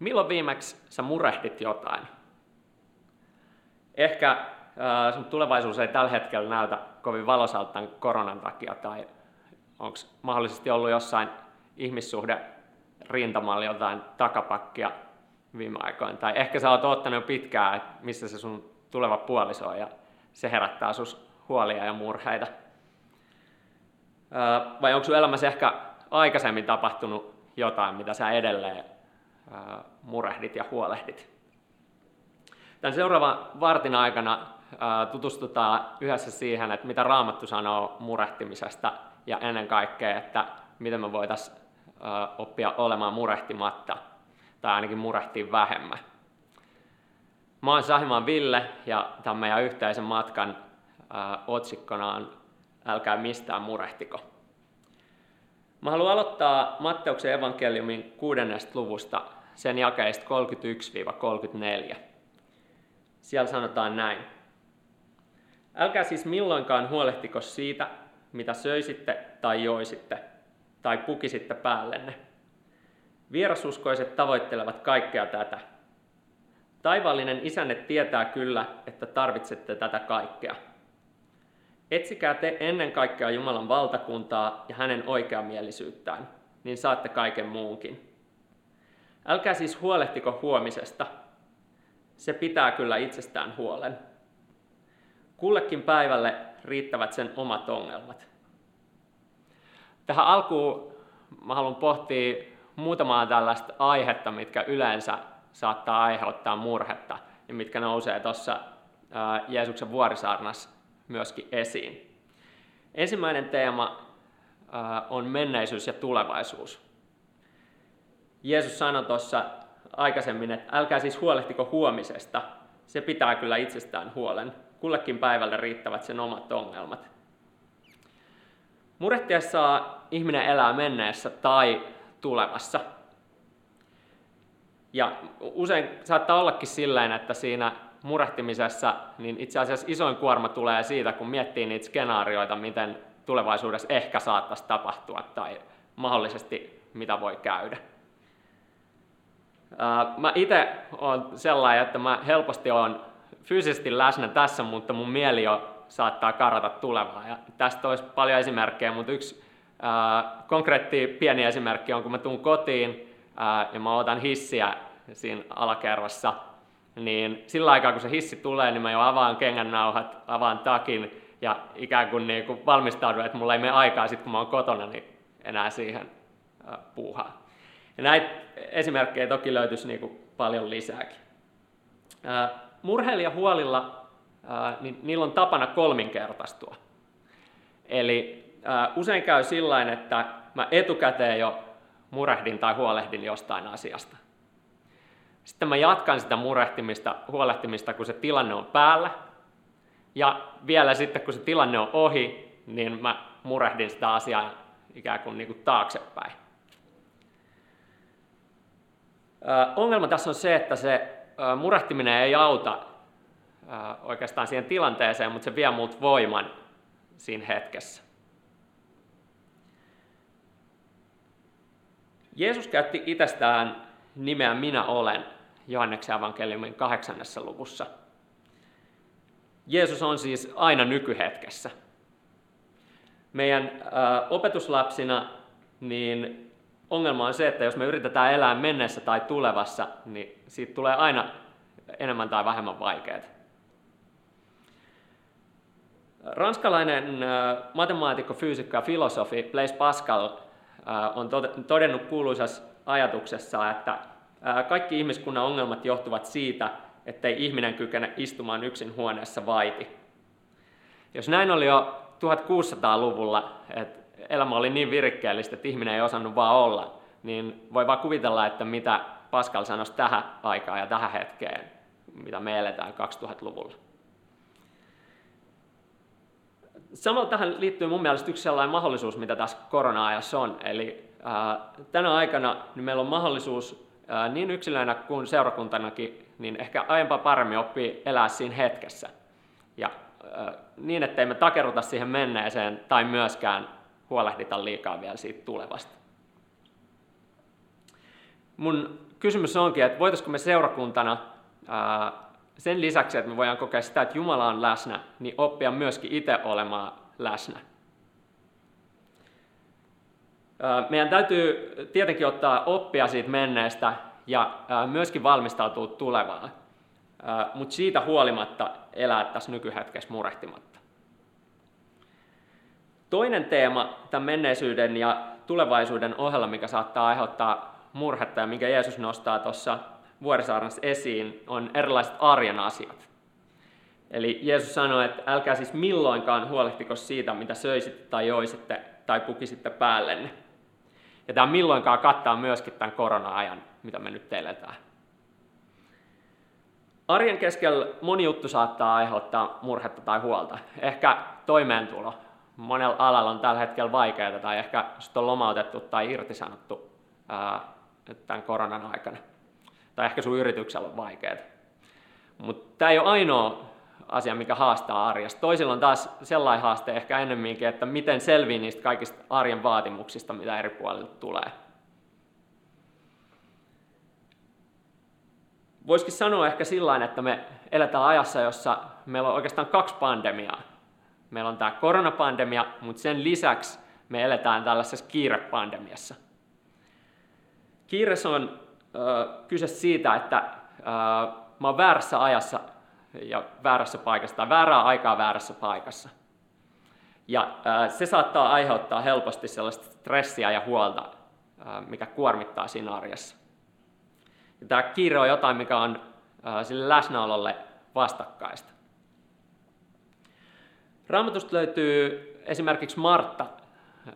Milloin viimeksi sä murehdit jotain? Ehkä äh, sun tulevaisuus ei tällä hetkellä näytä kovin valosalta tämän koronan takia, tai onko mahdollisesti ollut jossain ihmissuhde rintamalla jotain takapakkia viime aikoina. Tai ehkä sä oot ottanut jo pitkään, että missä se sun tuleva puoliso on, ja se herättää sus huolia ja murheita. Äh, vai onko sun elämässä ehkä aikaisemmin tapahtunut jotain, mitä sä edelleen murehdit ja huolehdit. Tämän seuraavan vartin aikana tutustutaan yhdessä siihen, että mitä Raamattu sanoo murehtimisesta ja ennen kaikkea, että miten me voitaisiin oppia olemaan murehtimatta tai ainakin murehtia vähemmän. Mä oon Sahimaan Ville ja tämän meidän yhteisen matkan otsikkona on Älkää mistään murehtiko. Mä haluan aloittaa Matteuksen evankeliumin kuudennesta luvusta sen jakeista 31-34. Siellä sanotaan näin. Älkää siis milloinkaan huolehtiko siitä, mitä söisitte tai joisitte, tai pukisitte päällenne. Vierasuskoiset tavoittelevat kaikkea tätä. Taivaallinen isänne tietää kyllä, että tarvitsette tätä kaikkea. Etsikää te ennen kaikkea Jumalan valtakuntaa ja hänen oikeamielisyyttään, niin saatte kaiken muunkin. Älkää siis huolehtiko huomisesta. Se pitää kyllä itsestään huolen. Kullekin päivälle riittävät sen omat ongelmat. Tähän alkuun mä haluan pohtia muutamaa tällaista aihetta, mitkä yleensä saattaa aiheuttaa murhetta ja mitkä nousee tuossa Jeesuksen vuorisaarnassa myöskin esiin. Ensimmäinen teema on menneisyys ja tulevaisuus. Jeesus sanoi tuossa aikaisemmin, että älkää siis huolehtiko huomisesta, se pitää kyllä itsestään huolen. Kullekin päivälle riittävät sen omat ongelmat. Murehtiessa ihminen elää menneessä tai tulevassa. Ja usein saattaa ollakin silleen, että siinä murehtimisessa niin itse asiassa isoin kuorma tulee siitä, kun miettii niitä skenaarioita, miten tulevaisuudessa ehkä saattaisi tapahtua tai mahdollisesti mitä voi käydä. Mä itse olen sellainen, että mä helposti olen fyysisesti läsnä tässä, mutta mun mieli jo saattaa karata tulevaa. Ja tästä olisi paljon esimerkkejä, mutta yksi konkreetti pieni esimerkki on, kun mä tuun kotiin ja mä otan hissiä siinä alakerrassa, niin sillä aikaa kun se hissi tulee, niin mä jo avaan kengännauhat, avaan takin ja ikään kuin, niin kuin valmistaudun, että mulla ei mene aikaa sitten kun mä oon kotona, niin enää siihen puuhaan. Ja näitä esimerkkejä toki löytyisi niin kuin paljon lisääkin. Murheilijahuolilla, niin niillä on tapana kolminkertaistua. Eli usein käy sillä että mä etukäteen jo murehdin tai huolehdin jostain asiasta. Sitten mä jatkan sitä murehtimista, huolehtimista, kun se tilanne on päällä. Ja vielä sitten, kun se tilanne on ohi, niin mä murehdin sitä asiaa ikään kuin, niin kuin taaksepäin. Ongelma tässä on se, että se murehtiminen ei auta oikeastaan siihen tilanteeseen, mutta se vie multa voiman siinä hetkessä. Jeesus käytti itsestään nimeä Minä olen Johanneksen evankeliumin kahdeksannessa luvussa. Jeesus on siis aina nykyhetkessä. Meidän opetuslapsina niin ongelma on se, että jos me yritetään elää menneessä tai tulevassa, niin siitä tulee aina enemmän tai vähemmän vaikeaa. Ranskalainen äh, matemaatikko, fyysikko ja filosofi Blaise Pascal äh, on todennut kuuluisassa ajatuksessa, että äh, kaikki ihmiskunnan ongelmat johtuvat siitä, ettei ihminen kykene istumaan yksin huoneessa vaiti. Jos näin oli jo 1600-luvulla, että elämä oli niin virikkeellistä, että ihminen ei osannut vaan olla, niin voi vaan kuvitella, että mitä Pascal sanoisi tähän aikaan ja tähän hetkeen, mitä me eletään 2000-luvulla. Samalla tähän liittyy mun mielestä yksi sellainen mahdollisuus, mitä tässä korona-ajassa on. Eli ää, tänä aikana niin meillä on mahdollisuus ää, niin yksilöinä kuin seurakuntanakin niin ehkä aiempaa paremmin oppii elää siinä hetkessä. Ja ää, niin, ettei me takerruta siihen menneeseen tai myöskään huolehdita liikaa vielä siitä tulevasta. Mun kysymys onkin, että voitaisiko me seurakuntana sen lisäksi, että me voidaan kokea sitä, että Jumala on läsnä, niin oppia myöskin itse olemaan läsnä. Meidän täytyy tietenkin ottaa oppia siitä menneestä ja myöskin valmistautua tulevaan, mutta siitä huolimatta elää tässä nykyhetkessä murehtimatta. Toinen teema tämän menneisyyden ja tulevaisuuden ohella, mikä saattaa aiheuttaa murhetta ja minkä Jeesus nostaa tuossa vuorisaarnassa esiin, on erilaiset arjen asiat. Eli Jeesus sanoi, että älkää siis milloinkaan huolehtiko siitä, mitä söisitte tai joisitte tai pukisitte päällenne. Ja tämä milloinkaan kattaa myöskin tämän korona-ajan, mitä me nyt eletään. Arjen keskellä moni juttu saattaa aiheuttaa murhetta tai huolta. Ehkä toimeentulo. Monella alalla on tällä hetkellä vaikeaa tai ehkä on lomautettu tai irtisanottu ää, tämän koronan aikana. Tai ehkä sun yrityksellä on vaikeaa. Mutta tämä ei ole ainoa asia, mikä haastaa arjesta. Toisilla on taas sellainen haaste ehkä ennemminkin, että miten selvii niistä kaikista arjen vaatimuksista, mitä eri puolilta tulee. Voisikin sanoa ehkä sillä että me eletään ajassa, jossa meillä on oikeastaan kaksi pandemiaa. Meillä on tämä koronapandemia, mutta sen lisäksi me eletään tällaisessa kiirepandemiassa. Kiire on äh, kyse siitä, että äh, mä oon väärässä ajassa ja väärässä paikassa tai väärää aikaa väärässä paikassa. Ja ää, se saattaa aiheuttaa helposti sellaista stressiä ja huolta, ää, mikä kuormittaa siinä arjessa. Ja tämä kiire on jotain, mikä on ää, sille läsnäololle vastakkaista. Raamatusta löytyy esimerkiksi Martta,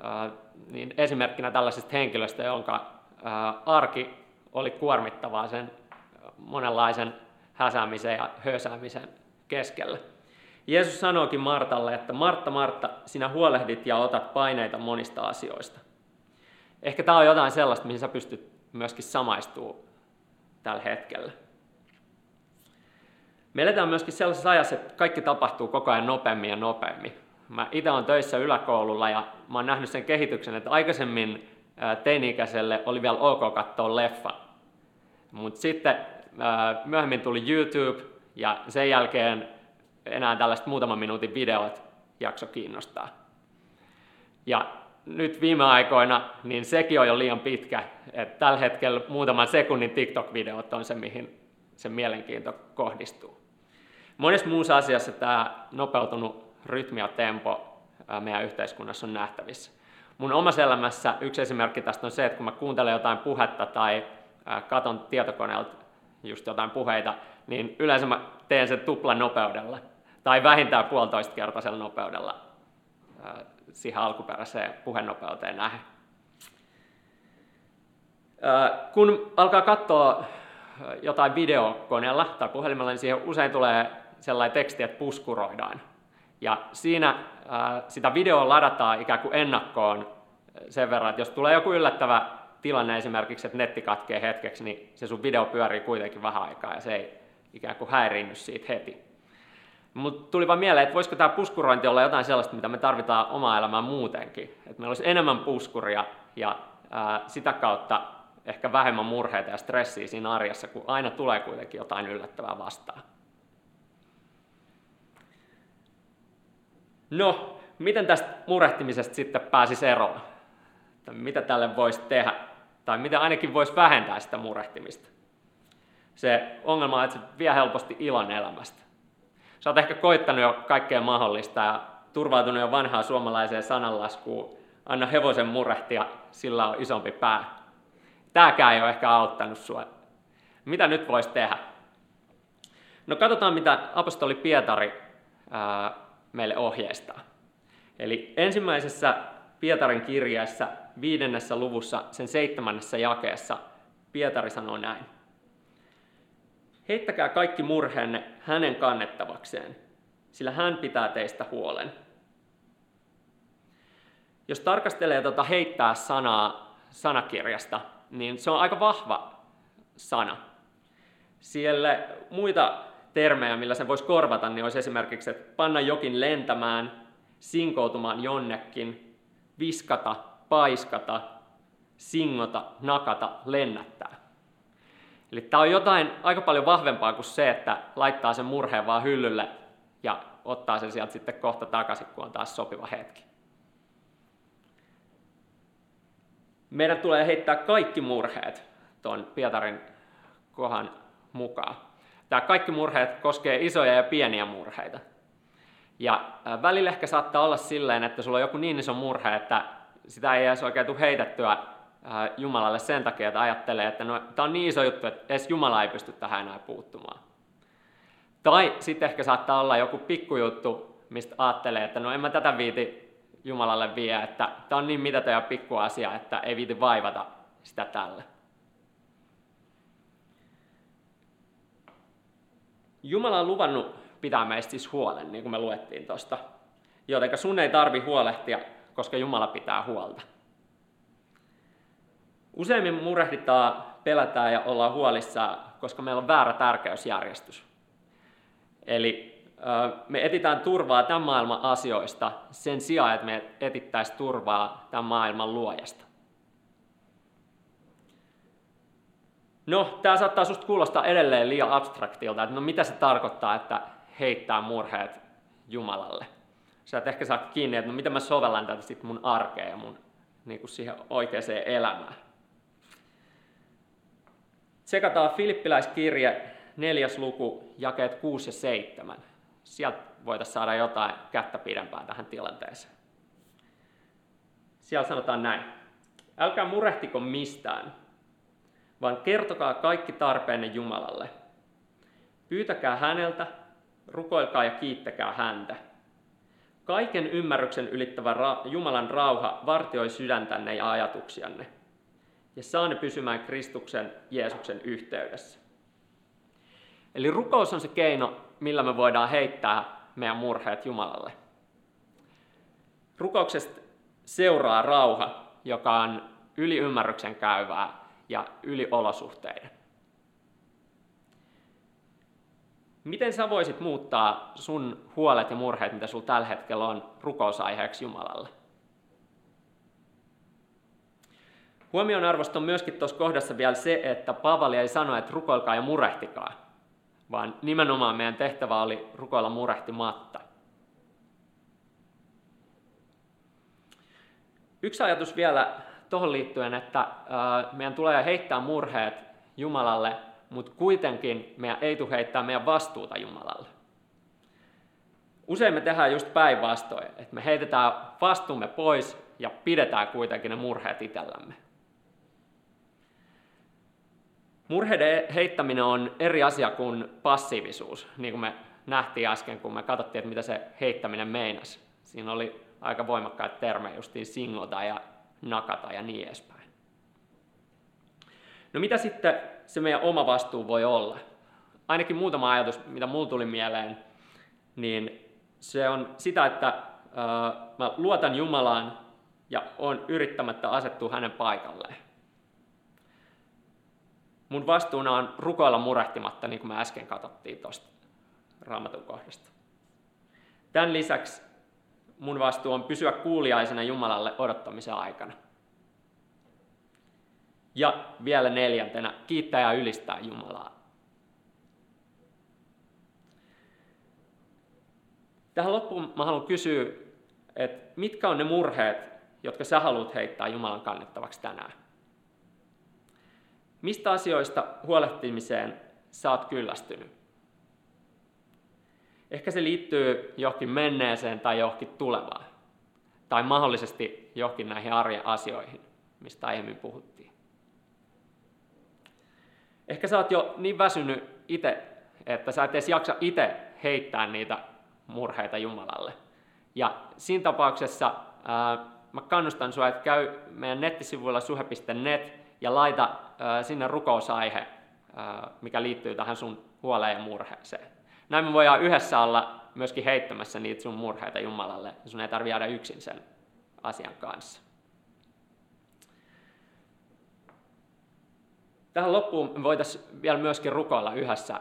ää, niin esimerkkinä tällaisesta henkilöstä, jonka ää, arki oli kuormittavaa sen monenlaisen häsäämisen ja hösäämisen keskellä. Jeesus sanoikin Martalle, että Martta, Martta, sinä huolehdit ja otat paineita monista asioista. Ehkä tämä on jotain sellaista, mihin sä pystyt myöskin samaistumaan tällä hetkellä. Me eletään myöskin sellaisessa ajassa, että kaikki tapahtuu koko ajan nopeammin ja nopeammin. Mä itse olen töissä yläkoululla ja mä oon nähnyt sen kehityksen, että aikaisemmin teini-ikäiselle oli vielä ok katsoa leffa. Mutta sitten myöhemmin tuli YouTube ja sen jälkeen enää tällaiset muutaman minuutin videot jakso kiinnostaa. Ja nyt viime aikoina, niin sekin on jo liian pitkä, että tällä hetkellä muutaman sekunnin TikTok-videot on se, mihin se mielenkiinto kohdistuu. Monessa muussa asiassa tämä nopeutunut rytmi ja tempo meidän yhteiskunnassa on nähtävissä. Mun omassa elämässä yksi esimerkki tästä on se, että kun mä kuuntelen jotain puhetta tai katon tietokoneelta just jotain puheita, niin yleensä mä teen sen tuplan nopeudella tai vähintään puolitoista kertaisella nopeudella siihen alkuperäiseen puhenopeuteen nähden. Kun alkaa katsoa jotain videokoneella tai puhelimella, niin siihen usein tulee sellainen teksti, että puskuroidaan. Ja siinä sitä videoa ladataan ikään kuin ennakkoon sen verran, että jos tulee joku yllättävä tilanne esimerkiksi, että netti katkee hetkeksi, niin se sun video pyörii kuitenkin vähän aikaa ja se ei ikään kuin häiriinny siitä heti. Mutta tuli vaan mieleen, että voisiko tämä puskurointi olla jotain sellaista, mitä me tarvitaan omaa elämään muutenkin. Että meillä olisi enemmän puskuria ja ää, sitä kautta ehkä vähemmän murheita ja stressiä siinä arjessa, kun aina tulee kuitenkin jotain yllättävää vastaan. No, miten tästä murehtimisesta sitten pääsisi eroon? Mitä tälle voisi tehdä? tai mitä ainakin voisi vähentää sitä murehtimista. Se ongelma on, että se vie helposti ilon elämästä. Sä oot ehkä koittanut jo kaikkea mahdollista ja turvautunut jo vanhaan suomalaiseen sananlaskuun, anna hevosen murehtia, sillä on isompi pää. Tääkään ei ole ehkä auttanut sua. Mitä nyt voisi tehdä? No katsotaan, mitä apostoli Pietari ää, meille ohjeistaa. Eli ensimmäisessä Pietarin kirjeessä viidennessä luvussa, sen seitsemännessä jakeessa, Pietari sanoo näin. Heittäkää kaikki murheenne hänen kannettavakseen, sillä hän pitää teistä huolen. Jos tarkastelee tuota heittää sanaa sanakirjasta, niin se on aika vahva sana. Siellä muita termejä, millä sen voisi korvata, niin olisi esimerkiksi, että panna jokin lentämään, sinkoutumaan jonnekin, viskata, paiskata, singota, nakata, lennättää. Eli tämä on jotain aika paljon vahvempaa kuin se, että laittaa sen murheen vaan hyllylle ja ottaa sen sieltä sitten kohta takaisin, kun on taas sopiva hetki. Meidän tulee heittää kaikki murheet tuon Pietarin kohan mukaan. Tämä kaikki murheet koskee isoja ja pieniä murheita. Ja välillä ehkä saattaa olla silleen, että sulla on joku niin iso murhe, että sitä ei edes oikein tule heitettyä Jumalalle sen takia, että ajattelee, että no, tämä on niin iso juttu, että edes Jumala ei pysty tähän enää puuttumaan. Tai sitten ehkä saattaa olla joku pikkujuttu, mistä ajattelee, että no en mä tätä viiti Jumalalle vie, että tämä on niin mitätön ja pikku asia, että ei viiti vaivata sitä tälle. Jumala on luvannut pitää meistä siis huolen, niin kuin me luettiin tuosta. Jotenka sun ei tarvi huolehtia, koska Jumala pitää huolta. Useimmin murehditaan, pelätään ja ollaan huolissaan, koska meillä on väärä tärkeysjärjestys. Eli me etitään turvaa tämän maailman asioista sen sijaan, että me etittäisiin turvaa tämän maailman luojasta. No, tämä saattaa susta kuulostaa edelleen liian abstraktilta, että no mitä se tarkoittaa, että heittää murheet Jumalalle. Sä et ehkä saa kiinni, että no miten mä sovellan tätä sitten mun arkeen ja mun niin kuin siihen oikeaan elämään. Tsekataan Filippiläiskirje, neljäs luku, jakeet 6 ja 7. Sieltä voitaisiin saada jotain kättä pidempään tähän tilanteeseen. Siellä sanotaan näin. Älkää murehtiko mistään, vaan kertokaa kaikki tarpeenne Jumalalle. Pyytäkää häneltä, rukoilkaa ja kiittäkää häntä. Kaiken ymmärryksen ylittävä ra- Jumalan rauha vartioi sydäntänne ja ajatuksianne, ja saa ne pysymään Kristuksen Jeesuksen yhteydessä. Eli rukous on se keino, millä me voidaan heittää meidän murheet Jumalalle. Rukouksesta seuraa rauha, joka on yli ymmärryksen käyvää ja yli olosuhteiden. Miten sä voisit muuttaa sun huolet ja murheet, mitä sulla tällä hetkellä on, rukousaiheeksi Jumalalle? Huomion arvosta on myöskin tuossa kohdassa vielä se, että Paavali ei sano, että rukoilkaa ja murehtikaa, vaan nimenomaan meidän tehtävä oli rukoilla murehtimatta. Yksi ajatus vielä tuohon liittyen, että meidän tulee heittää murheet Jumalalle, mutta kuitenkin meidän ei tule heittää meidän vastuuta Jumalalle. Usein me tehdään just päinvastoin, että me heitetään vastuumme pois ja pidetään kuitenkin ne murheet itsellämme. Murheiden heittäminen on eri asia kuin passiivisuus, niin kuin me nähtiin äsken, kun me katsottiin, että mitä se heittäminen meinasi. Siinä oli aika voimakkaita termejä, justiin singota ja nakata ja niin edespäin. No mitä sitten se meidän oma vastuu voi olla? Ainakin muutama ajatus, mitä mulla tuli mieleen, niin se on sitä, että äh, mä luotan Jumalaan ja on yrittämättä asettua hänen paikalleen. Mun vastuuna on rukoilla murehtimatta, niin kuin me äsken katsottiin tuosta raamatun kohdasta. Tämän lisäksi mun vastuu on pysyä kuuliaisena Jumalalle odottamisen aikana. Ja vielä neljäntenä, kiittää ja ylistää Jumalaa. Tähän loppuun mä haluan kysyä, että mitkä on ne murheet, jotka sä haluat heittää Jumalan kannettavaksi tänään? Mistä asioista huolehtimiseen sä oot kyllästynyt? Ehkä se liittyy johonkin menneeseen tai johonkin tulevaan. Tai mahdollisesti johonkin näihin arjen asioihin, mistä aiemmin puhuttiin. Ehkä sä oot jo niin väsynyt itse, että sä et edes jaksa itse heittää niitä murheita Jumalalle. Ja siinä tapauksessa ää, mä kannustan sua, että käy meidän nettisivuilla suhe.net ja laita ää, sinne rukousaihe, ää, mikä liittyy tähän sun huoleen ja murheeseen. Näin me voidaan yhdessä olla myöskin heittämässä niitä sun murheita Jumalalle. Sun ei tarvitse jäädä yksin sen asian kanssa. Tähän loppuun voitaisiin vielä myöskin rukoilla yhdessä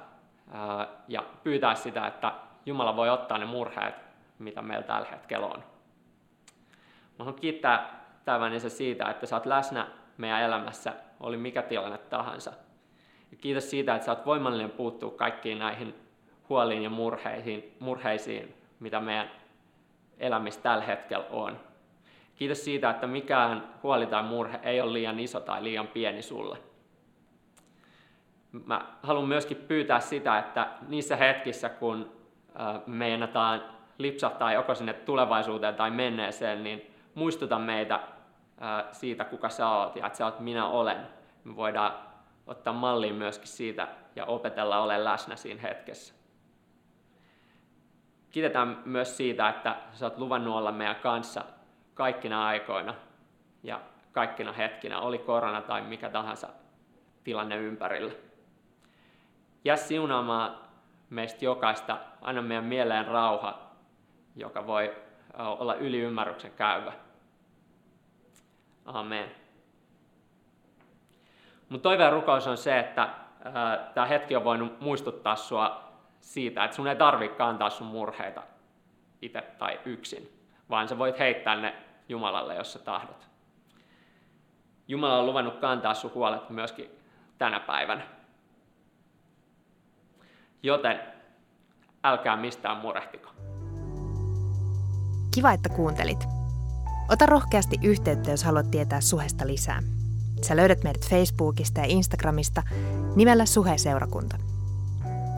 ja pyytää sitä, että Jumala voi ottaa ne murheet, mitä meillä tällä hetkellä on. Mä haluan kiittää Tävänensä siitä, että sä oot läsnä meidän elämässä, oli mikä tilanne tahansa. Ja kiitos siitä, että sä oot voimallinen puuttua kaikkiin näihin huoliin ja murheisiin, murheisiin mitä meidän elämistä tällä hetkellä on. Kiitos siitä, että mikään huoli tai murhe ei ole liian iso tai liian pieni sulle. Mä haluan myöskin pyytää sitä, että niissä hetkissä, kun meinataan lipsahtaa joko sinne tulevaisuuteen tai menneeseen, niin muistuta meitä siitä, kuka sä oot ja että sä oot minä olen. Me voidaan ottaa malliin myöskin siitä ja opetella ole läsnä siinä hetkessä. Kiitetään myös siitä, että sä oot luvannut olla meidän kanssa kaikkina aikoina ja kaikkina hetkinä, oli korona tai mikä tahansa tilanne ympärillä. Jää siunaamaan meistä jokaista, aina meidän mieleen rauha, joka voi olla yli ymmärryksen käyvä. Amen. Mun toive ja rukous on se, että tämä hetki on voinut muistuttaa sua siitä, että sun ei tarvitse kantaa sun murheita itse tai yksin, vaan sä voit heittää ne Jumalalle, jos sä tahdot. Jumala on luvannut kantaa sun huolet myöskin tänä päivänä. Joten älkää mistään murehtiko. Kiva, että kuuntelit. Ota rohkeasti yhteyttä, jos haluat tietää suhesta lisää. Sä löydät meidät Facebookista ja Instagramista nimellä Suhe-seurakunta.